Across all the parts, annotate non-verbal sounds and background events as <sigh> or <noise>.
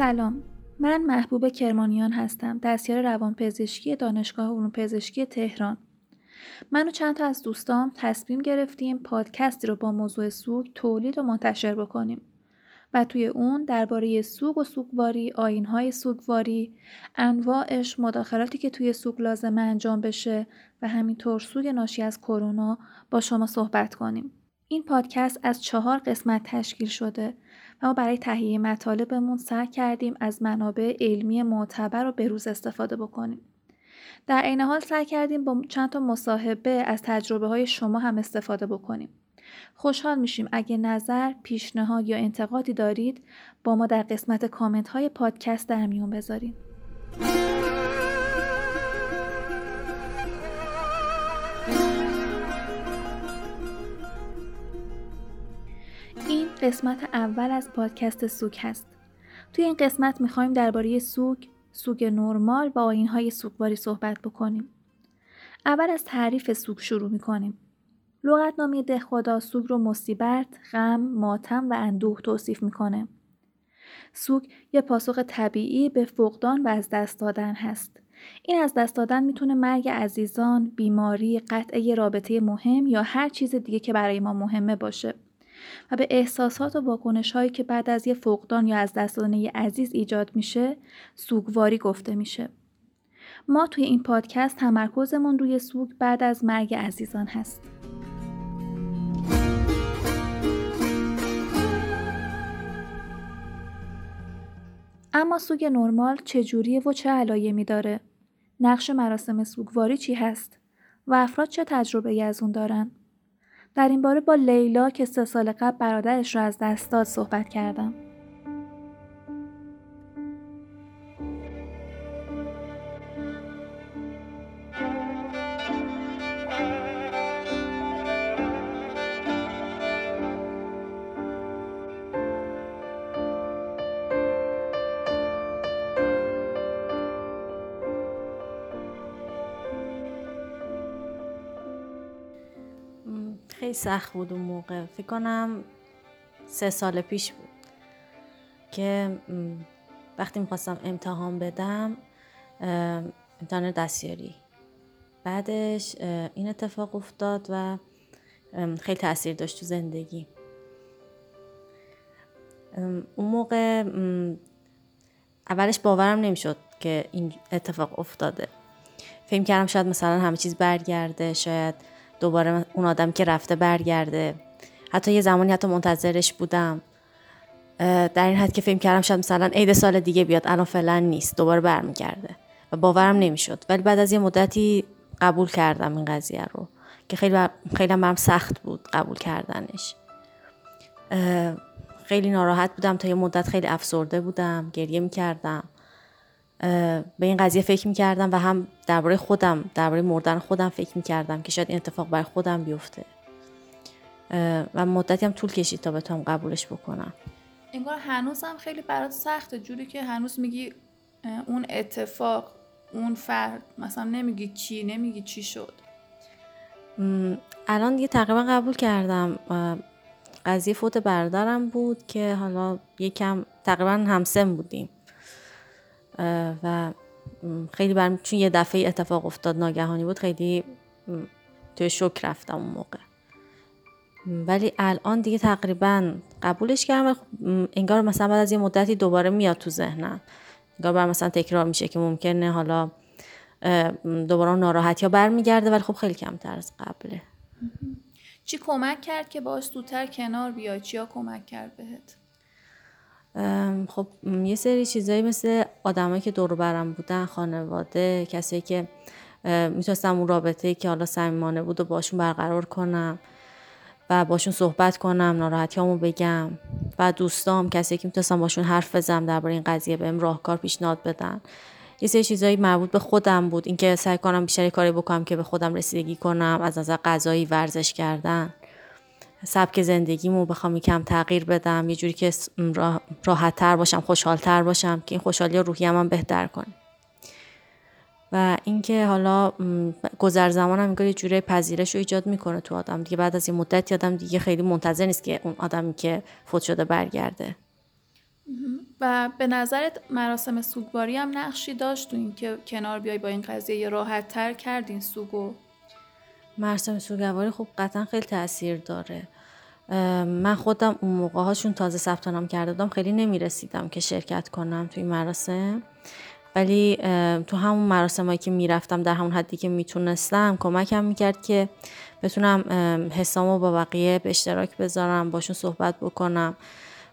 سلام. من محبوب کرمانیان هستم دستیار روانپزشکی دانشگاه علوم پزشکی تهران. من و چند تا از دوستام تصمیم گرفتیم پادکستی رو با موضوع سوگ تولید و منتشر بکنیم. و توی اون درباره سوگ و سوگواری، آینهای سوگواری، انواعش، مداخلاتی که توی سوگ لازم انجام بشه و همینطور سوگ ناشی از کرونا با شما صحبت کنیم. این پادکست از چهار قسمت تشکیل شده. ما برای تهیه مطالبمون سعی کردیم از منابع علمی معتبر و بروز استفاده بکنیم. در عین حال سعی کردیم با چند تا مصاحبه از تجربه های شما هم استفاده بکنیم. خوشحال میشیم اگه نظر، پیشنهاد یا انتقادی دارید با ما در قسمت کامنت های پادکست در میون بذارید. قسمت اول از پادکست سوگ هست. توی این قسمت می‌خوایم درباره سوگ، سوگ نرمال و آینهای سوگواری صحبت بکنیم. اول از تعریف سوگ شروع می‌کنیم. لغتنامه ده خدا سوگ رو مصیبت، غم، ماتم و اندوه توصیف می‌کنه. سوگ یه پاسخ طبیعی به فقدان و از دست دادن هست. این از دست دادن می‌تونه مرگ عزیزان، بیماری، قطع رابطه مهم یا هر چیز دیگه که برای ما مهمه باشه. و به احساسات و واکنش هایی که بعد از یه فقدان یا از دست دادن یه عزیز ایجاد میشه سوگواری گفته میشه. ما توی این پادکست تمرکزمون روی سوگ بعد از مرگ عزیزان هست. اما سوگ نرمال چجوریه و چه علایمی داره؟ نقش مراسم سوگواری چی هست؟ و افراد چه تجربه از اون دارن؟ در این باره با لیلا که سه سال قبل برادرش را از دست داد صحبت کردم. خیلی سخت بود اون موقع. فکر کنم سه سال پیش بود که وقتی می‌خواستم امتحان بدم امتحان دستیاری. بعدش این اتفاق افتاد و خیلی تاثیر داشت تو زندگی. اون موقع اولش باورم نمی‌شد که این اتفاق افتاده. فکر کردم شاید مثلا همه چیز برگرده شاید دوباره اون آدم که رفته برگرده. حتی یه زمانی حتی منتظرش بودم. در این حد که فکر کردم شاید مثلا عید سال دیگه بیاد الان فعلا نیست دوباره برمیگرده و باورم نمی‌شد. ولی بعد از یه مدتی قبول کردم این قضیه رو که خیلی بر... خیلی برم سخت بود قبول کردنش. خیلی ناراحت بودم تا یه مدت خیلی افسرده بودم گریه می‌کردم. به این قضیه فکر می‌کردم و هم درباره خودم درباره مردن خودم فکر می‌کردم که شاید این اتفاق برای خودم بیفته. و مدتی هم طول کشید تا بتونم قبولش بکنم. انگار هنوزم خیلی برات سخته. جوری که هنوز میگی اون اتفاق اون فرد مثلا نمیگی کی نمیگی چی شد. الان دیگه تقریبا قبول کردم. قضیه فوت برادرم بود که حالا یکم تقریبا همسن بودیم. و خیلی برم چون یه دفعه اتفاق افتاد ناگهانی بود خیلی توی شک رفتم اون موقع. ولی الان دیگه تقریبا قبولش کردم انگار مثلا بعد از یه مدتی دوباره میاد تو ذهنم. انگار بر مثلا تکرار میشه که ممکنه حالا دوباره ناراحتی ها برمیگرده ولی خب خیلی کمتر از قبله. چی کمک کرد که باش زودتر کنار بیای؟ چیا کمک کرد بهت؟ خب یه سری چیزایی مثل آدمایی که دور برم بودن خانواده کسی که می‌تونستم اون رابطه که حالا صمیمانه بود و باشون برقرار کنم و باشون صحبت کنم ناراحتیامو بگم و دوستام کسی که می‌تونستم باشون حرف بزنم درباره این قضیه بهم راهکار پیشنهاد بدن. یه سری چیزایی مربوط به خودم بود. اینکه سعی کنم بیشتر کاری بکنم که به خودم رسیدگی کنم از نظر غذایی ورزش کردن. سبک زندگیمو بخوام یکم تغییر بدم یه جوری که راحت تر باشم خوشحال تر باشم که این خوشحالی روحی هم بهتر کنه. و اینکه حالا گذر زمان هم یه جوری پذیرش رو ایجاد می‌کنه تو آدم. دیگه بعد از این مدت آدم دیگه خیلی منتظر نیست که اون آدمی که فوت شده برگرده. و به نظرت مراسم سوگواری هم نقشی داشت تو اینکه کنار بیای با این قضیه راحت تر کردین سوگو؟ مراسم سوگواری خب قطعا خیلی تاثیر داره. من خودم اون موقع هاشون تازه ثبت نام کرده بودم خیلی نمی‌رسیدم که شرکت کنم توی مراسم. ولی تو همون مراسم هایی که می‌رفتم در همون حدی که می‌تونستم کمکم می‌کرد که بتونم حسامو با بقیه به اشتراک بذارم باشون صحبت بکنم.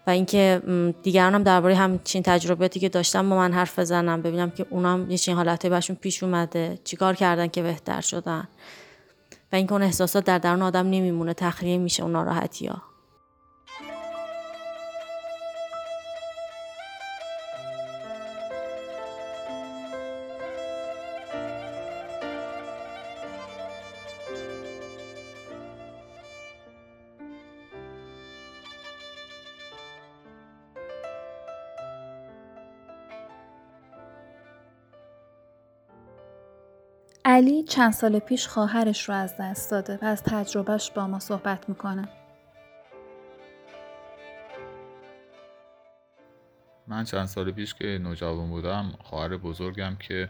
و اینکه دیگرانم درباره همچین تجربیاتی که داشتم با من حرف بزنم ببینم که اونام یه چین حالتی بهشون پیش اومده چیکار کردن که بهتر شدن. و اینکه اون احساسات در درون آدم نمیمونه تخلیه میشه اون ناراحتی ها علی چند سال پیش خواهرش رو از دست داده و از تجربهش با ما صحبت می‌کنه. من چند سال پیش که نوجوان بودم خواهر بزرگم که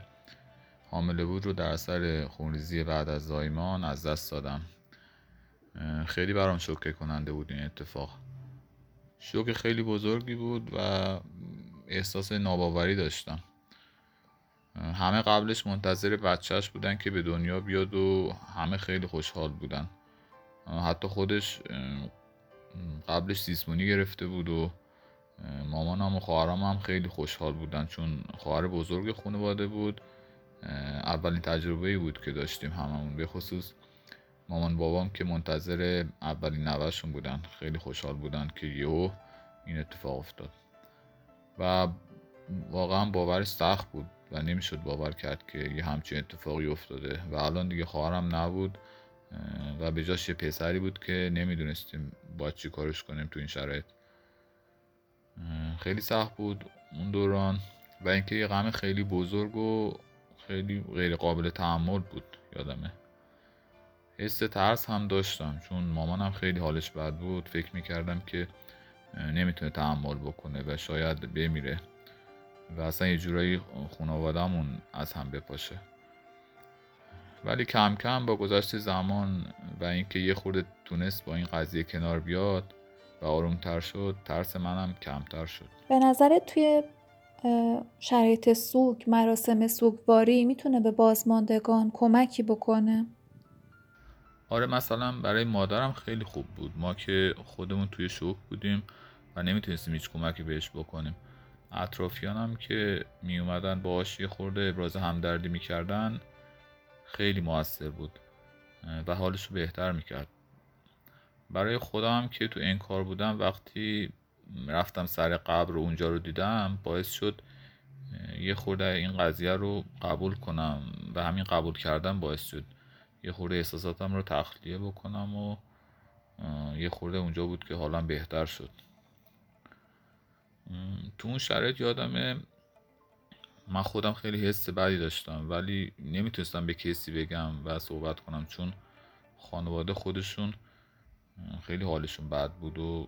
حامله بود رو در اثر خونریزی بعد از زایمان از دست دادم. خیلی برام شوکه کننده بود این اتفاق. شوک خیلی بزرگی بود و احساس ناباوری داشتم. همه قبلش منتظر بچهش بودن که به دنیا بیاد و همه خیلی خوشحال بودن. حتی خودش قبلش سیسمونی گرفته بود و مامانم و خواهرم هم خیلی خوشحال بودن چون خواهر بزرگ خانواده بود. اولین تجربه بود که داشتیم هممون. به خصوص مامان بابام که منتظر اولین نوهشون بودن. خیلی خوشحال بودن که یهو این اتفاق افتاد. و واقعا باورش سخت بود. و نمی‌شد باور کرد که یه همچین اتفاقی افتاده و الان دیگه خواهرم نبود و به جاش یه پسری بود که نمی‌دونستیم باید چی کارش کنیم تو این شرایط. خیلی سخت بود اون دوران و اینکه یه غم خیلی بزرگ و خیلی غیر قابل تحمل بود یادمه. حس ترس هم داشتم چون مامانم خیلی حالش بد بود. فکر می‌کردم که نمی‌تونه تحمل بکنه و شاید بمیره. و اصلا یه جورایی خانوادهمون از هم بپاشه. ولی کم کم با گذشت زمان و اینکه یه خورده تونست با این قضیه کنار بیاد و آرومتر شد ترس منم کمتر شد. به نظرت توی شرایط سوگ مراسم سوگواری می‌تونه به بازماندگان کمکی بکنه؟ آره مثلا برای مادرم خیلی خوب بود. ما که خودمون توی شوک بودیم و نمی‌تونستیم هیچ کمکی بهش بکنیم. اطرافیانم که می اومدن باهاش یه خورده ابراز همدردی می‌کردن خیلی موثر بود و حالش رو بهتر می‌کرد. برای خودم که تو این کار بودم وقتی رفتم سر قبر رو اونجا رو دیدم باعث شد یه خورده این قضیه رو قبول کنم و همین قبول کردم باعث شد یه خورده احساساتم رو تخلیه بکنم و یه خورده اونجا بود که حالم بهتر شد. تو اون شرایط یادمه من خودم خیلی حس بدی داشتم ولی نمی‌تونستم به کسی بگم و صحبت کنم چون خانواده خودشون خیلی حالشون بد بود و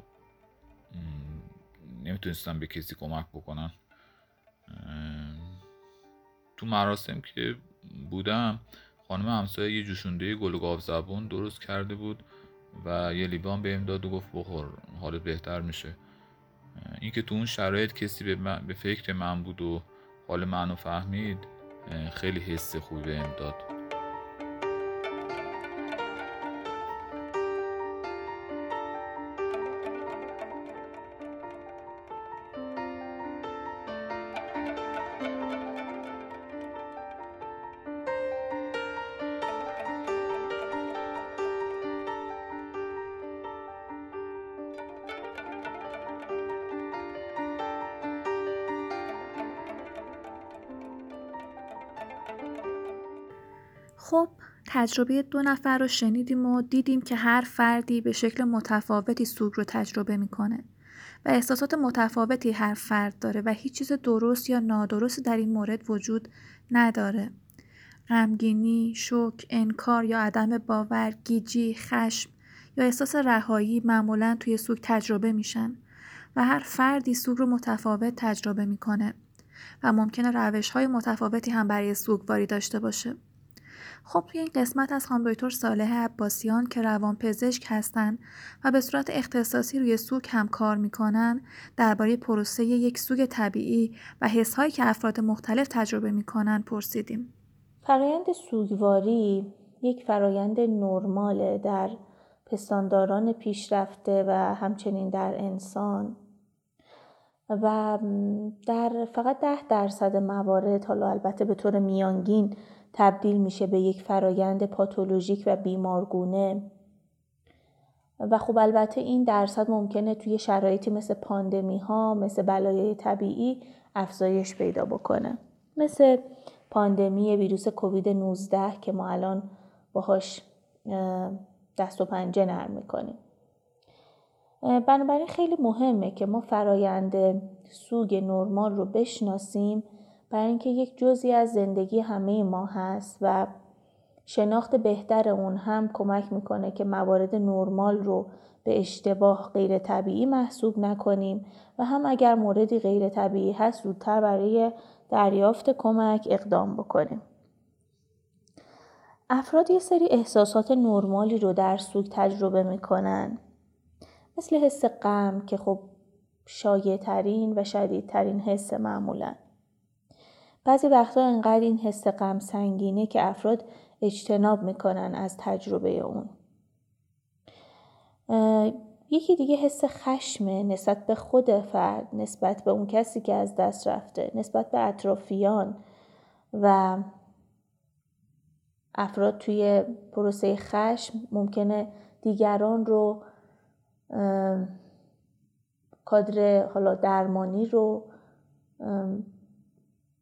نمی‌تونستم به کسی کمک بکنم. تو مراسم که بودم خانم همسایه یه جوشونده گل و زبون درست کرده بود و یه لیوان به داد و گفت بخور حالت بهتر میشه. اینکه تو اون شرایط کسی به, به فکر من بود و حال منو فهمید خیلی حس خوبی بهم داد. خب تجربه دو نفر رو شنیدیم و دیدیم که هر فردی به شکل متفاوتی سوگ رو تجربه می‌کنه و احساسات متفاوتی هر فرد داره و هیچ چیز درست یا نادرست در این مورد وجود نداره. غمگینی، شوک، انکار یا عدم باور، گیجی، خشم یا احساس رهایی معمولا توی سوگ تجربه میشن و هر فردی سوگ رو متفاوت تجربه می‌کنه و ممکنه روش های متفاوتی هم برای سوگواری داشته باشه. خب توی این قسمت از خانم دکتر صالح عباسیان که روانپزشک هستند و به صورت اختصاصی روی سوگ هم کار می‌کنن درباره پروسه یک سوگ طبیعی و حسهایی که افراد مختلف تجربه می‌کنن پرسیدیم. فرایند سوگواری یک فرایند نرماله در پستانداران پیشرفته و همچنین در انسان و در فقط ده درصد موارد حالا البته به طور میانگین تبدیل میشه به یک فرایند پاتولوژیک و بیمارگونه. و خب البته این درصد ممکنه توی شرایطی مثل پاندمی ها مثل بلایای طبیعی افزایش پیدا بکنه. مثل پاندمی ویروس کووید 19 که ما الان باهاش دست و پنجه نرم می‌کنیم. بنابراین خیلی مهمه که ما فرایند سوگ نرمال رو بشناسیم برای اینکه یک جزی از زندگی همه ما هست و شناخت بهتر اون هم کمک می‌کنه که موارد نرمال رو به اشتباه غیر طبیعی محسوب نکنیم و هم اگر موردی غیر طبیعی هست زودتر برای دریافت کمک اقدام بکنیم. افراد یه سری احساسات نرمالی رو در سوگ تجربه می‌کنن مثل حس غم که خب شایع ترین و شدیدترین حس معمولا بعضی وقتا انقدر این حس غم سنگینه که افراد اجتناب می‌کنن از تجربه اون. یکی دیگه حس خشمه نسبت به خود فرد نسبت به اون کسی که از دست رفته نسبت به اطرافیان و افراد توی پروسه خشم ممکنه دیگران رو کادر حالا درمانی رو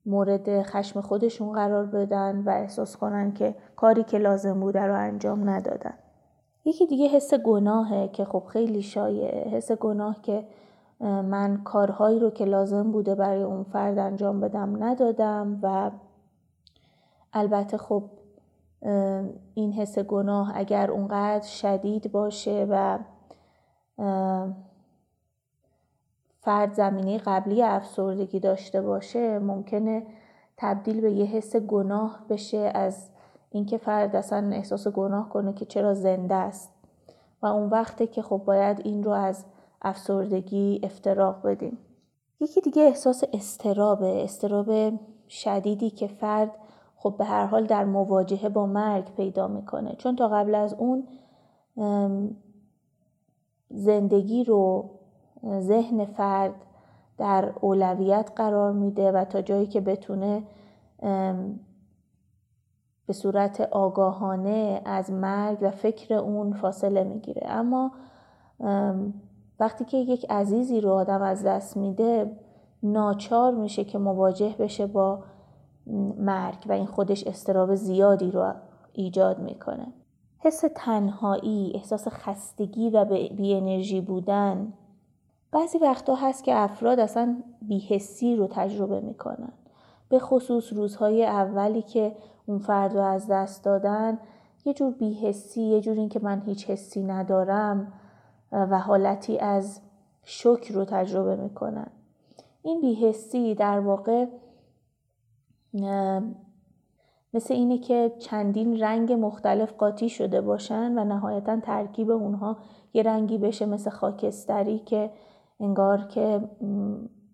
مورد خشم خودشون قرار بدن و احساس کنن که کاری که لازم بوده رو انجام ندادن. یکی دیگه حس گناهه که خب خیلی شایعه. حس گناه که من کارهایی رو که لازم بوده برای اون فرد انجام بدم ندادم و البته خب این حس گناه اگر اونقدر شدید باشه و فرد زمینه قبلی افسردگی داشته باشه ممکنه تبدیل به یه حس گناه بشه از اینکه فرد اصلا احساس گناه کنه که چرا زنده است. و اون وقته که خب باید این رو از افسردگی افتراق بدیم. یکی دیگه احساس استرابه استراب شدیدی که فرد خب به هر حال در مواجهه با مرگ پیدا می‌کنه. چون تا قبل از اون زندگی رو ذهن فرد در اولویت قرار میده و تا جایی که بتونه به صورت آگاهانه از مرگ و فکر اون فاصله می‌گیره. اما وقتی که یک عزیزی رو آدم از دست میده ناچار میشه که مواجه بشه با مرگ و این خودش استراب زیادی رو ایجاد می‌کنه. حس تنهایی، احساس خستگی و بی انرژی بودن بعضی وقتا هست که افراد اصلا بیهسی رو تجربه می‌کنن. به خصوص روزهای اولی که اون فرد رو از دست دادن یه جور بیهسی یه جور این که من هیچ حسی ندارم و حالتی از شک رو تجربه می‌کنن. این بیهسی در واقع مثل اینه که چندین رنگ مختلف قاطی شده باشن و نهایتا ترکیب اونها یه رنگی بشه مثل خاکستری که انگار که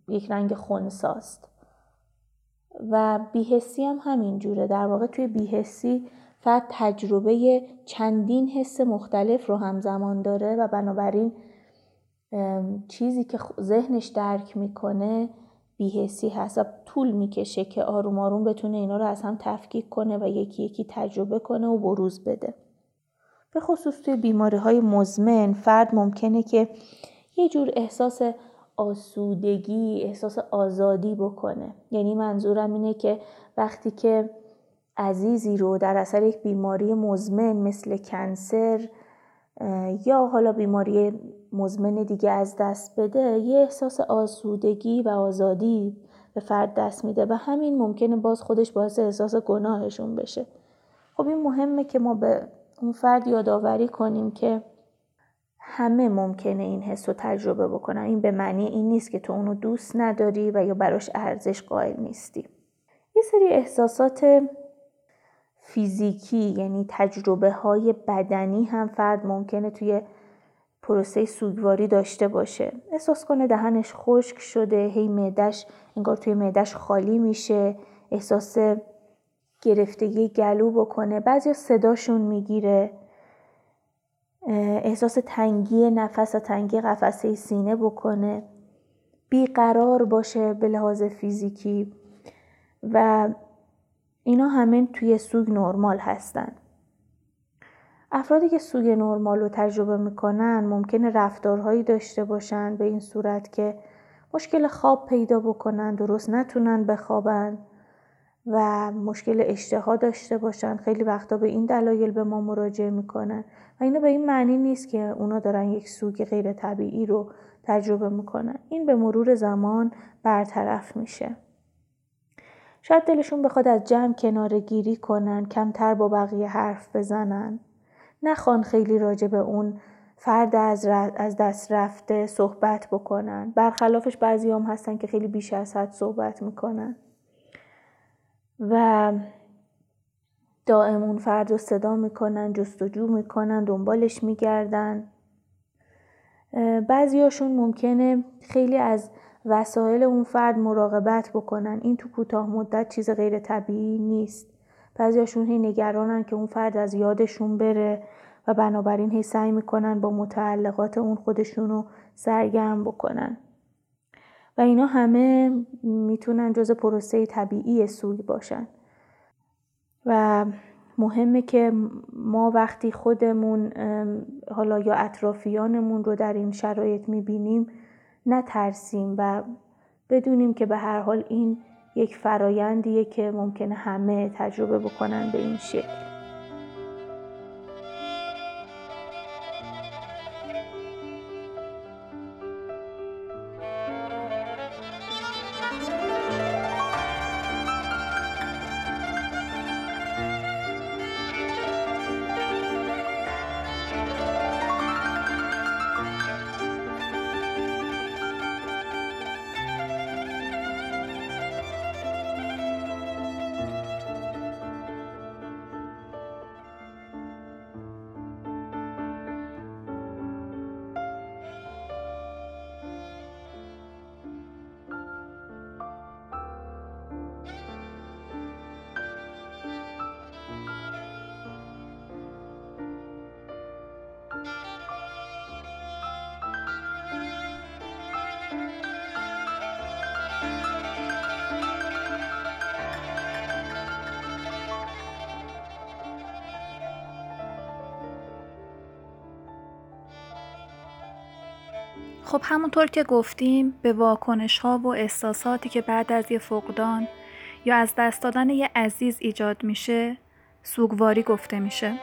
یک رنگ خونساست. و بیهسی هم همین جوره. در واقع توی بیهسی فرد تجربه چندین حس مختلف رو همزمان داره و بنابراین چیزی که ذهنش درک می‌کنه بیهسی هست. و طول می‌کشه که آروم آروم بتونه اینا رو از هم تفکیک کنه و یکی یکی تجربه کنه و بروز بده. به خصوص توی بیماری های مزمن فرد ممکنه که یه جور احساس آسودگی احساس آزادی بکنه. یعنی منظورم اینه که وقتی که عزیزی رو در اثر یک بیماری مزمن مثل کنسر یا حالا بیماری مزمن دیگه از دست بده یه احساس آسودگی و آزادی به فرد دست میده و همین ممکنه باز خودش باعث احساس گناهشون بشه. خب این مهمه که ما به اون فرد یادآوری کنیم که همه ممکنه این حس رو تجربه بکنن. این به معنی این نیست که تو اونو دوست نداری و یا براش ارزش قائل نیستی. یه سری احساسات فیزیکی یعنی تجربه های بدنی هم فرد ممکنه توی پروسه سوگواری داشته باشه. احساس کنه دهنش خشک شده هی معدش انگار توی معدش خالی میشه. احساس گرفتگی گلو بکنه. بعضی صداشون می‌گیره. احساس تنگی نفس و تنگی قفسه سینه بکنه. بیقرار باشه به لحاظ فیزیکی. و اینا همه توی سوگ نرمال هستن. افرادی که سوگ نرمال رو تجربه می‌کنن ممکنه رفتارهایی داشته باشن به این صورت که مشکل خواب پیدا بکنن درست نتونن بخوابن. و مشکل اشتها داشته باشن. خیلی وقتا به این دلایل به ما مراجعه می‌کنن. و اینا به این معنی نیست که اونا دارن یک سوگ غیر طبیعی رو تجربه می‌کنن. این به مرور زمان برطرف میشه. شاید دلشون بخواد از جمع کناره گیری کنن کمتر با بقیه حرف بزنن. نخوان خیلی راجع به اون فرد از, از دست رفته صحبت بکنن. برخلافش بعضی هم هستن که خیلی بیش از حد صحبت می‌کنن. و دائم اون فرد رو صدا می‌کنن جستجو می‌کنن دنبالش میگردن. بعضیاشون ممکنه خیلی از وسایل اون فرد مراقبت بکنن. این تو کوتاه مدت چیز غیر طبیعی نیست. بعضیاشون هی نگرانن که اون فرد از یادشون بره و بنابراین هی سعی می‌کنن با متعلقات اون خودشون رو سرگرم بکنن. و اینا همه می‌تونن جز پروسه طبیعی سوگ باشن. و مهمه که ما وقتی خودمون حالا یا اطرافیانمون رو در این شرایط می‌بینیم نترسیم و بدونیم که به هر حال این یک فرایندیه که ممکنه همه تجربه بکنن به این شکل. خب همونطور که گفتیم به واکنش ها و احساساتی که بعد از یه فقدان یا از دست دادن یه عزیز ایجاد میشه سوگواری گفته میشه.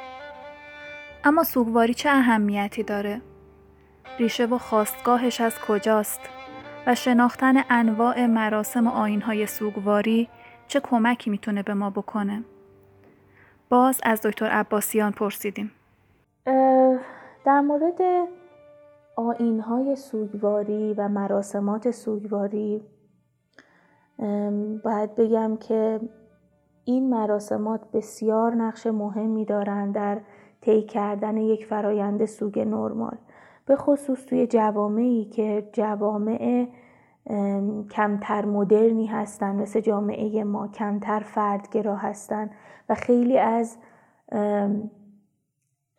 اما سوگواری چه اهمیتی داره؟ ریشه و خواستگاهش از کجاست؟ و شناختن انواع مراسم و آینهای سوگواری چه کمکی می‌تونه به ما بکنه؟ باز از دکتر عباسیان پرسیدیم. در مورد آینهای سوگواری و مراسمات سوگواری. باید بگم که این مراسمات بسیار نقش مهمی دارند در طی کردن یک فرایند سوگ نرمال. به خصوص توی جوامعی که جوامع کمتر مدرنی هستن مثل جامعه ما کمتر فردگرا هستن و خیلی از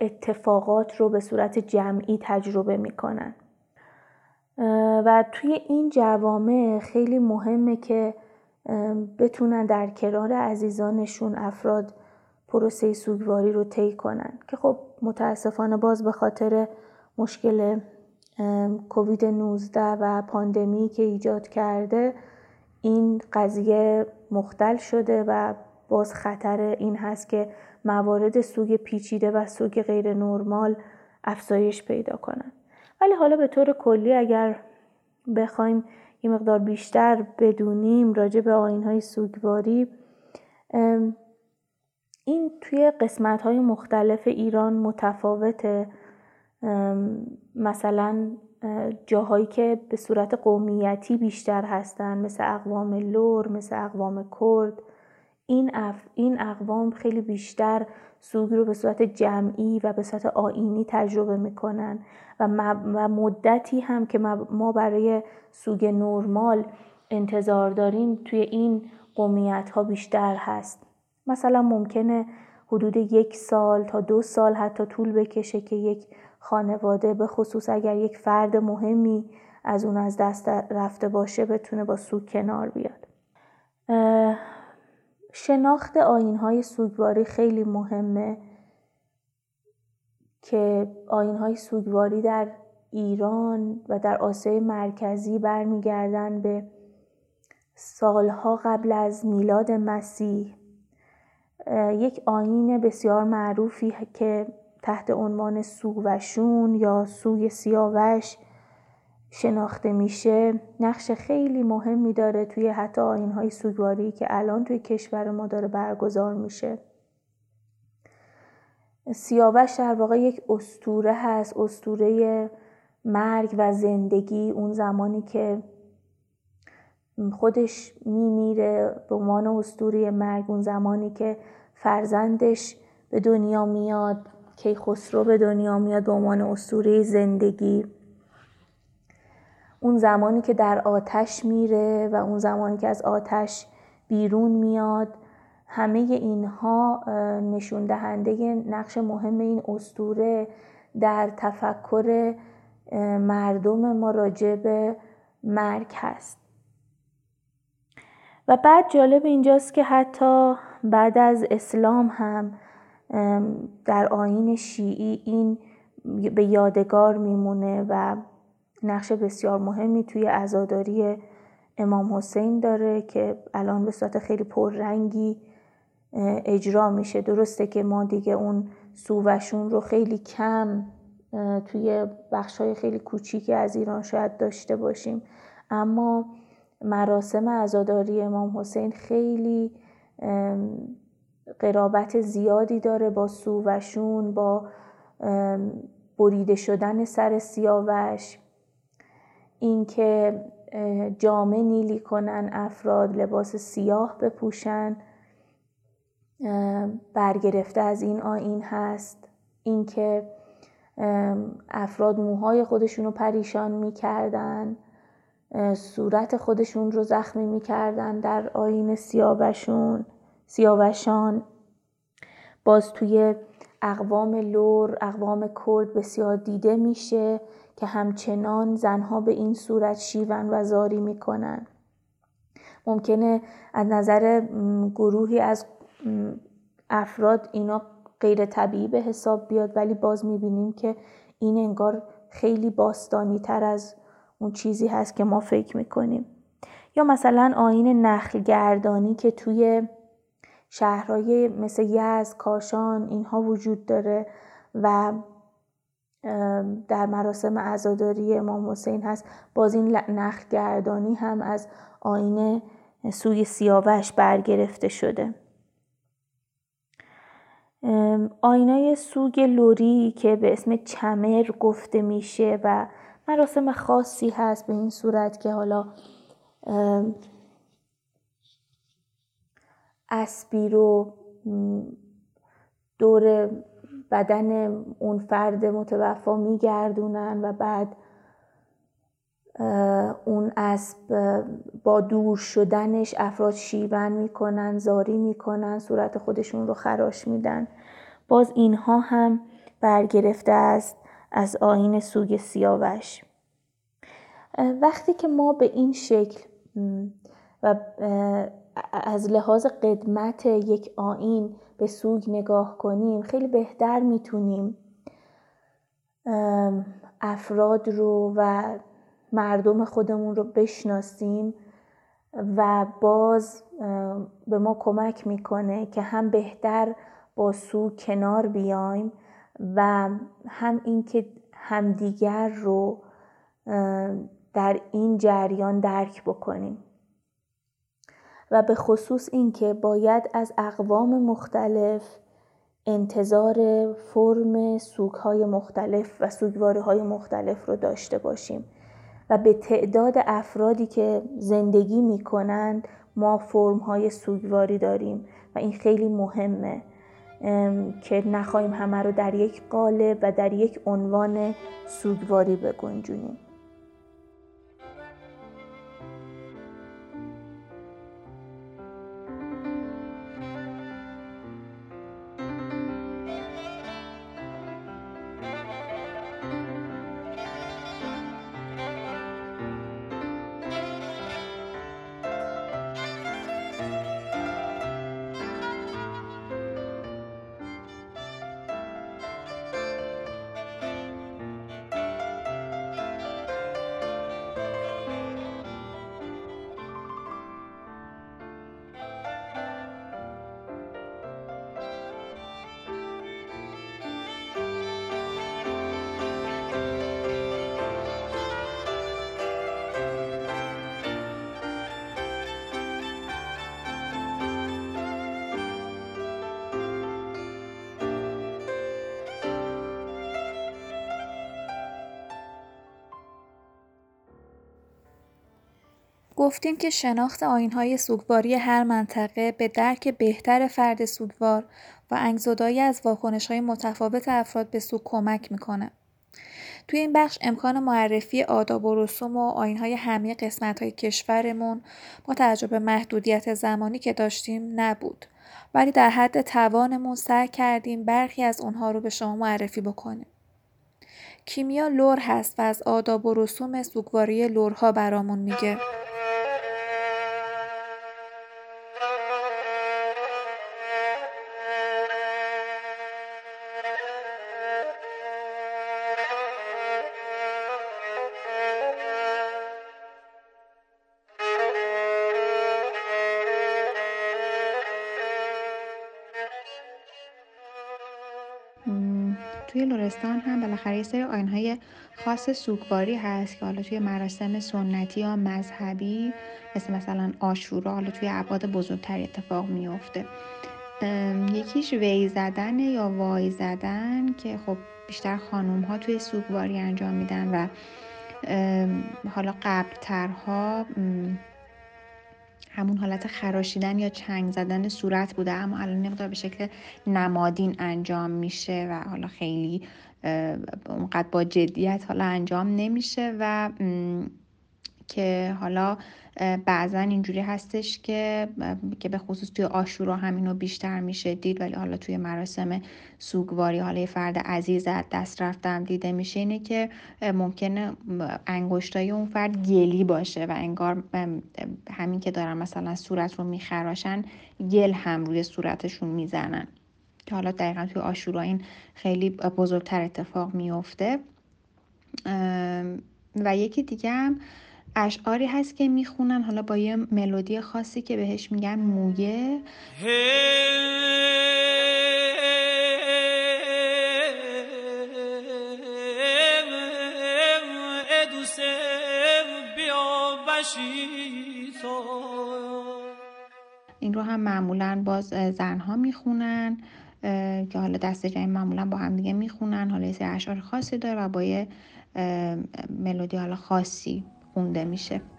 اتفاقات رو به صورت جمعی تجربه می‌کنن. و توی این جوامع خیلی مهمه که بتونن در کنار عزیزانشون افراد پروسه سوگواری رو طی کنن. که خب متاسفانه باز به خاطر مشکل کووید 19 و پاندمی که ایجاد کرده این قضیه مختل شده و باز خطر این هست که موارد سوگ پیچیده و سوگ غیر نرمال افزایش پیدا کنن ولی حالا به طور کلی اگر بخوایم یه مقدار بیشتر بدونیم راجع به آین های سوگواری این توی قسمت های مختلف ایران متفاوته. مثلا جاهایی که به صورت قومیتی بیشتر هستن مثل اقوام لور مثل اقوام کرد. این, این اقوام خیلی بیشتر سوگ رو به صورت جمعی و به صورت آینی تجربه می‌کنن و, و مدتی هم که ما برای سوگ نرمال انتظار داریم توی این قومیت ها بیشتر هست. مثلا ممکنه حدود یک سال تا دو سال حتی طول بکشه که یک خانواده به خصوص اگر یک فرد مهمی از اون از دست رفته باشه بتونه با سوگ کنار بیاد. شناخت آین های سوگواری خیلی مهمه که آین های سوگواری در ایران و در آسیای مرکزی برمیگردن به سالها قبل از میلاد مسیح. یک آین بسیار معروفی که تحت عنوان سووشون یا سوی سیاوش شناخته میشه نقش خیلی مهمی داره توی حتی های سوگواری که الان توی کشور ما داره برگزار میشه. سیاوش در واقع یک استوره هست استوره مرگ و زندگی اون زمانی که خودش میمیره به عنوان استوره مرگ اون زمانی که فرزندش به دنیا میاد کیخسرو به دنیا میاد به عنوان استوره زندگی. اون زمانی که در آتش میره و اون زمانی که از آتش بیرون میاد همه اینها نشون دهنده نقش مهم این استوره در تفکر مردم ما راجع به مرگ هست. و بعد جالب اینجاست که حتی بعد از اسلام هم در آین شیعی این به یادگار میمونه و نقش بسیار مهمی توی عزاداری امام حسین داره که الان به صورت خیلی پررنگی اجرا میشه. درسته که ما دیگه اون سووشون رو خیلی کم توی بخش های خیلی کوچیکی از ایران شاید داشته باشیم. اما مراسم عزاداری امام حسین خیلی قرابت زیادی داره با سووشون با بریده شدن سر سیاوش. اینکه جامه نیلی کنن افراد لباس سیاه بپوشن برگرفته از این آین هست. اینکه افراد موهای خودشون رو پریشان می‌کردن صورت خودشون رو زخمی می‌کردن در آین سیاوشون سیاوشان. باز توی اقوام لور اقوام کرد بسیار دیده میشه. که همچنان زنها به این صورت شیون و زاری می‌کنن. ممکنه از نظر گروهی از افراد اینا غیر طبیعی به حساب بیاد ولی باز می‌بینیم که این انگار خیلی باستانی تر از اون چیزی هست که ما فکر می‌کنیم. یا مثلا آین نخل گردانی که توی شهرهای مثل یزد، کاشان اینها وجود داره و در مراسم عزاداری امام حسین هست. باز این نخل گردانی هم از آین سوی سیاوش برگرفته شده. آینای سوگ لوری که به اسم چمر گفته میشه و مراسم خاصی هست به این صورت که حالا اسبی رو دور بدن اون فرد متوفا میگردونن و بعد اون اسب با دور شدنش افراد شیون می‌کنن زاری می‌کنن صورت خودشون رو خراش میدن. باز اینها هم برگرفته است از آین سوگ سیاوش. وقتی که ما به این شکل و از لحاظ قدمت یک آین به سوگ نگاه کنیم خیلی بهتر می‌تونیم افراد رو و مردم خودمون رو بشناسیم و باز به ما کمک می‌کنه که هم بهتر با سوگ کنار بیایم و هم اینکه همدیگر رو در این جریان درک بکنیم. و به خصوص اینکه باید از اقوام مختلف انتظار فرم سوگ های مختلف و سوگواری های مختلف رو داشته باشیم و به تعداد افرادی که زندگی می کنند ما فرم های سوگواری داریم و این خیلی مهمه که نخواهیم همه رو در یک قالب و در یک عنوان سوگواری بگنجونیم. گفتیم که شناخت آینهای سوگواری هر منطقه به درک بهتر فرد سوگوار و انگزدایی از واکنشهای متفاوت افراد به سوگ کمک می‌کنه. توی این بخش امکان معرفی آداب و رسوم و آینهای همه قسمت های کشورمون با توجه به محدودیت زمانی که داشتیم نبود. ولی در حد توانمون سعی کردیم برخی از اونها رو به شما معرفی بکنیم. کیمیا لور هست و از آداب و رسوم سوگواری لورها برامون میگه. توی لرستان هم بالاخره یه سری آینهای خاص سوگواری هست که حالا توی مراسم سنتی یا مذهبی مثل مثلا آشورا حالا توی عباد بزرگتری اتفاق میفته یکیش وی زدن یا وای زدن که خب بیشتر خانوم ها توی سوگواری انجام میدن و حالا قبلترها همون حالت خراشیدن یا چنگ زدن صورت بوده اما الان نقدر به شکل نمادین انجام میشه و حالا خیلی اونقدر با جدیت حالا انجام نمیشه و که حالا بعضا اینجوری هستش که که به خصوص توی آشورا همینو بیشتر میشه دید ولی حالا توی مراسم سوگواری حالا یه فرد عزیز از دست رفتم دیده میشه اینه که ممکنه انگشتای اون فرد گلی باشه و انگار همین که دارن مثلا صورت رو میخراشن گل هم روی صورتشون می‌زنن. که حالا دقیقا توی آشورا این خیلی بزرگتر اتفاق میفته و یکی دیگه هم اشعاری هست که می‌خونن حالا با یه ملودی خاصی که بهش میگن مویه. این رو هم معمولا باز زنها می‌خونن که حالا دست جمعی معمولا با هم دیگه می‌خونن. حالا یه اشعار خاصی داره و با یه ملودی حالا خاصی. خونده میشه <laughs>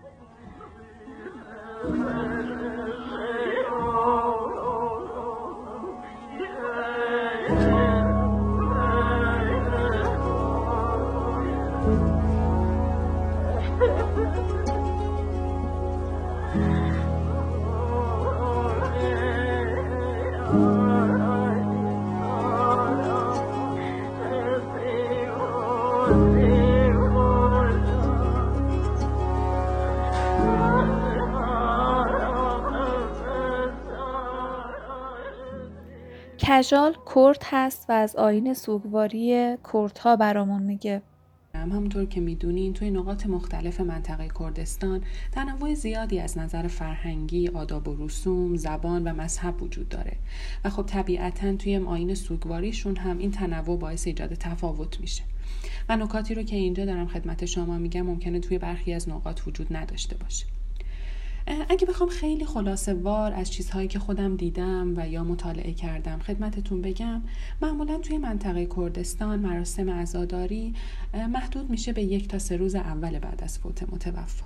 کژال کرد هست و از آین سوگواری کردها برامون میگه. همونطور که می‌دونین توی نقاط مختلف منطقه کردستان تنوع زیادی از نظر فرهنگی، آداب و رسوم، زبان و مذهب وجود داره. و خب طبیعتا توی آین سوگواریشون هم این تنوع باعث ایجاد تفاوت میشه. و نکاتی رو که اینجا دارم خدمت شما میگم ممکنه توی برخی از نقاط وجود نداشته باشه. اگه بخوام خیلی خلاصه وار از چیزهایی که خودم دیدم و یا مطالعه کردم خدمتتون بگم معمولا توی منطقه کردستان مراسم عزاداری محدود میشه به یک تا سه روز اول بعد از فوت متوفا.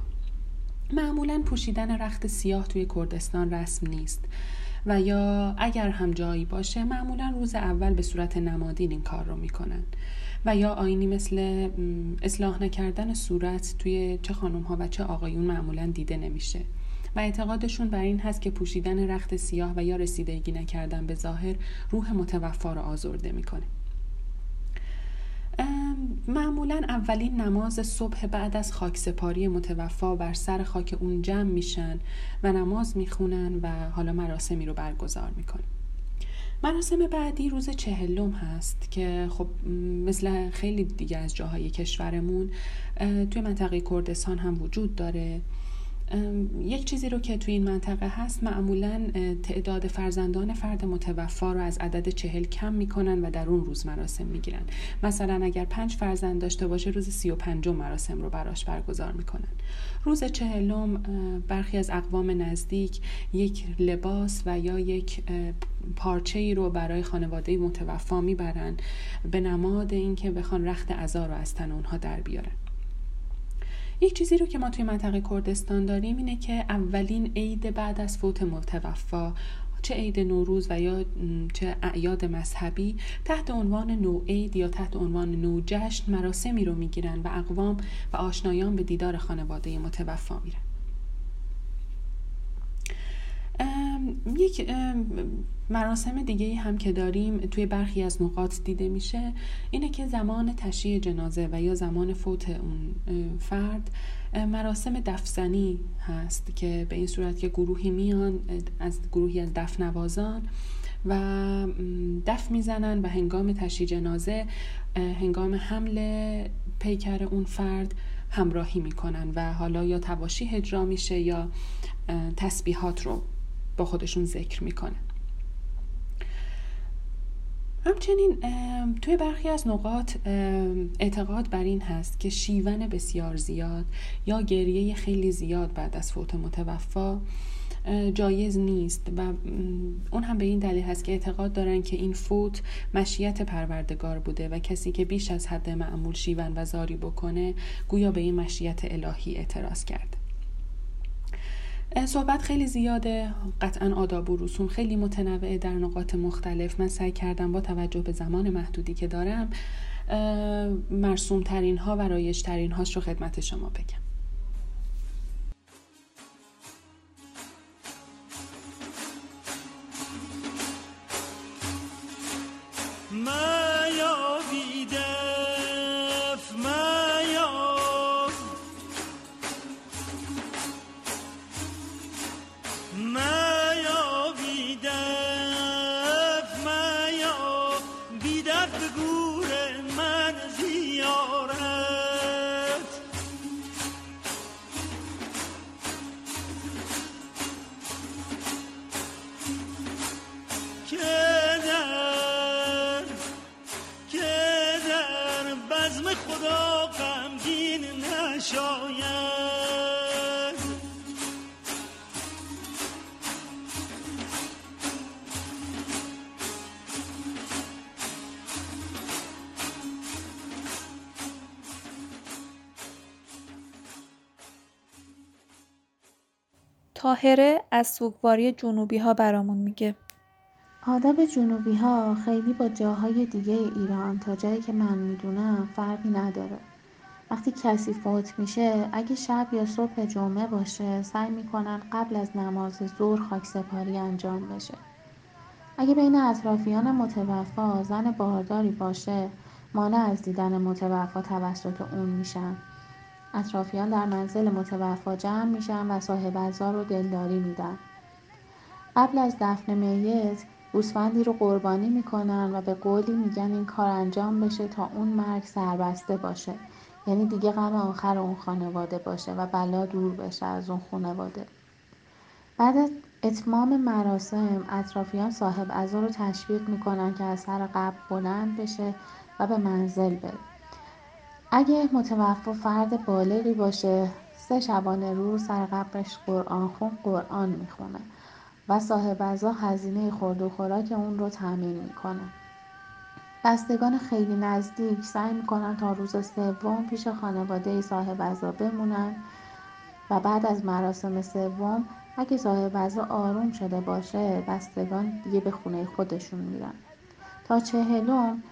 معمولا پوشیدن رخت سیاه توی کردستان رسم نیست. و یا اگر هم جایی باشه معمولا روز اول به صورت نمادین این کار رو می‌کنن. و یا آینی مثل اصلاح نکردن صورت توی چه خانم ها و چه آقایون معمولا دیده نمیشه. و اعتقادشون بر این هست که پوشیدن رخت سیاه و یا رسیدگی نکردن به ظاهر روح متوفا رو آزرده می‌کنه. معمولا اولین نماز صبح بعد از خاک سپاری متوفا بر سر خاک اون جمع میشن و نماز می‌خونن و حالا مراسمی رو برگزار می‌کنن. مراسم بعدی روز چهلم هست که خب مثل خیلی دیگه از جاهای کشورمون توی منطقه کردستان هم وجود داره. یک چیزی رو که توی این منطقه هست معمولا تعداد فرزندان فرد متوفا رو از عدد چهل کم می‌کنن و در اون روز مراسم می‌گیرن. مثلا اگر پنج فرزند داشته باشه روز سی و پنجم مراسم رو براش برگزار می‌کنن. روز چهلم برخی از اقوام نزدیک یک لباس و یا یک پارچه ای رو برای خانواده متوفا می‌برن به نماد اینکه بخوان رخت عزا رو از تن اونها در بیارن. یک چیزی رو که ما توی منطقه کردستان داریم اینه که اولین عید بعد از فوت متوفا چه عید نوروز و یا چه اعیاد مذهبی تحت عنوان نو عید یا تحت عنوان نو جشن مراسمی رو می‌گیرن و اقوام و آشنایان به دیدار خانواده متوفا میرن. یک مراسم دیگه هم که داریم توی برخی از نقاط دیده میشه اینه که زمان تشییع جنازه و یا زمان فوت اون فرد مراسم دفزنی هست که به این صورت که گروهی میان از گروهی از دف نوازان و دف می‌زنن و هنگام تشییع جنازه هنگام حمل پیکر اون فرد همراهی می‌کنن و حالا یا تواشی هجرا میشه یا تسبیحات رو با خودشون ذکر می‌کنن همچنین توی برخی از نقاط اعتقاد بر این هست که شیون بسیار زیاد یا گریه خیلی زیاد بعد از فوت متوفا جایز نیست و اون هم به این دلیل هست که اعتقاد دارن که این فوت مشیت پروردگار بوده و کسی که بیش از حد معمول شیون و زاری بکنه گویا به این مشیت الهی اعتراض کرد صحبت خیلی زیاده قطعا آداب و رسوم خیلی متنوعه در نقاط مختلف. من سعی کردم با توجه به زمان محدودی که دارم مرسوم ترین ها و رایج ترین هاش رو خدمت شما بگم. تاهره از سوگواری جنوبی ها برامون میگه. آداب جنوبی ها خیلی با جاهای دیگه ایران تا جایی که من می‌دونم فرقی نداره. وقتی کسی فوت میشه اگه شب یا صبح جمعه باشه سعی می‌کنن قبل از نماز ظهر خاک سپاری انجام بشه. اگه بین اطرافیان متوفا زن بارداری باشه مانع از دیدن متوفا توسط اون میشن. اطرافیان در منزل متوفا جمع میشن و صاحب ازار رو دلداری میدن. قبل از دفن میت گوسفندی رو قربانی می‌کنن و به قولی میگن این کار انجام بشه تا اون مرگ سربسته باشه. یعنی دیگه غم آخر اون خانواده باشه و بلا دور بشه از اون خانواده. بعد از اتمام مراسم اطرافیان صاحب ازا رو تشویق می‌کنن که از سر قبل بلند بشه و به منزل بره. اگه متوفا فرد بالغی باشه سه شبانه روز سر قبرش قرآن خون قرآن می‌خونه و صاحب ازا هزینه خورد و خوراک اون رو تأمین می‌کنه. بستگان خیلی نزدیک سعی می‌کنن تا روز سوم پیش خانواده صاحب ازا بمونن و بعد از مراسم سوم اگه صاحب ازا آروم شده باشه بستگان دیگه به خونه خودشون میرن. تا چهلم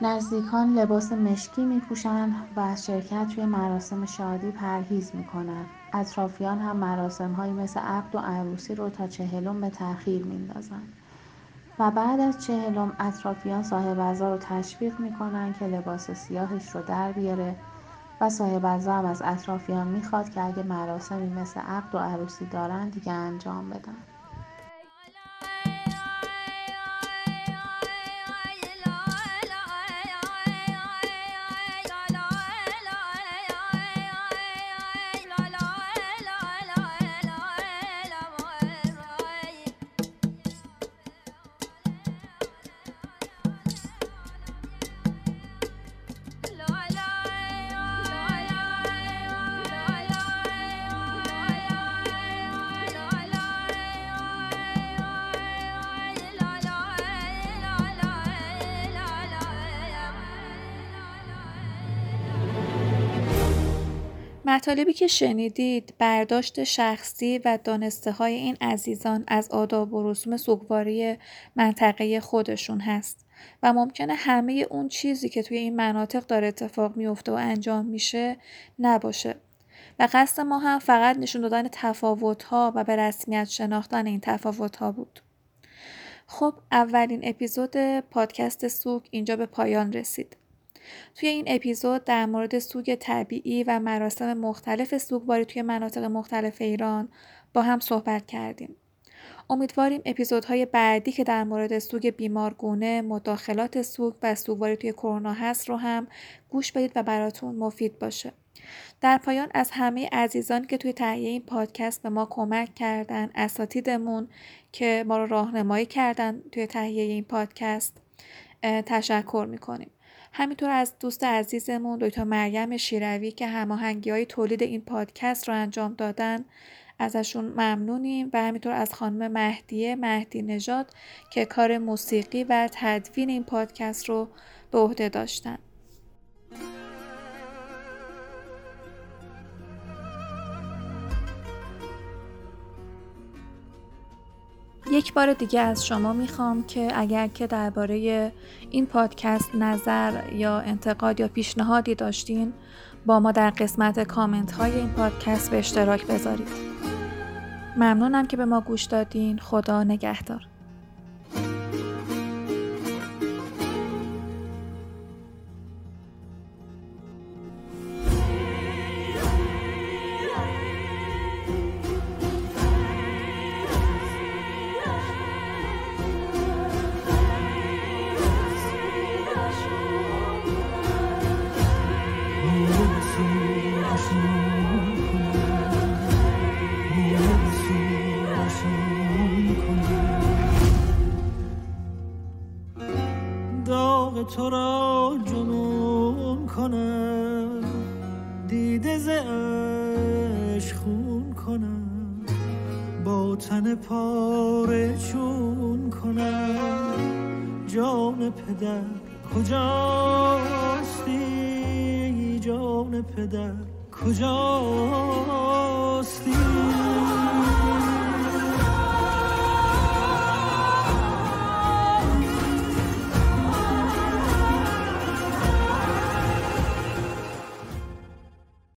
نزدیکان لباس مشکی میپوشن و از شرکت توی مراسم شادی پرهیز می‌کنن اطرافیان هم مراسم هایی مثل عقد و عروسی رو تا چهلم به تأخیر میندازن و بعد از چهلم اطرافیان صاحب ازا رو تشویق می‌کنن که لباس سیاهش رو در بیاره و صاحب ازا هم از اطرافیان می‌خواد که اگه مراسمی مثل عقد و عروسی دارن دیگه انجام بدن. مطالبی که شنیدید برداشت شخصی و دانسته های این عزیزان از آداب و رسوم سوگواری منطقه خودشون هست و ممکنه همه اون چیزی که توی این مناطق داره اتفاق میفته و انجام میشه نباشه و قصد ما هم فقط نشون دادن تفاوت ها و به رسمیت شناختن این تفاوت ها بود. خب اولین اپیزود پادکست سوگ اینجا به پایان رسید. توی این اپیزود در مورد سوگ طبیعی و مراسم مختلف سوگواری توی مناطق مختلف ایران با هم صحبت کردیم. امیدواریم اپیزودهای بعدی که در مورد سوگ بیمارگونه، مداخلات سوگ و سوگواری توی کرونا هست رو هم گوش بدید و براتون مفید باشه. در پایان از همه عزیزان که توی تهیه این پادکست به ما کمک کردن اساتیدمون که ما رو راهنمایی کردن توی تهیه این پادکست تشکر می‌کنیم همینطور از دوست عزیزمون دکتر مریم شیروی که هماهنگی های تولید این پادکست رو انجام دادن ازشون ممنونیم. و همینطور از خانم مهدیه مهدی نژاد که کار موسیقی و تدوین این پادکست رو به عهده داشتن. یک بار دیگه از شما می‌خوام که اگر که درباره این پادکست نظر یا انتقاد یا پیشنهادی داشتین با ما در قسمت کامنت های این پادکست به اشتراک بذارید. ممنونم که به ما گوش دادین. خدا نگهدار.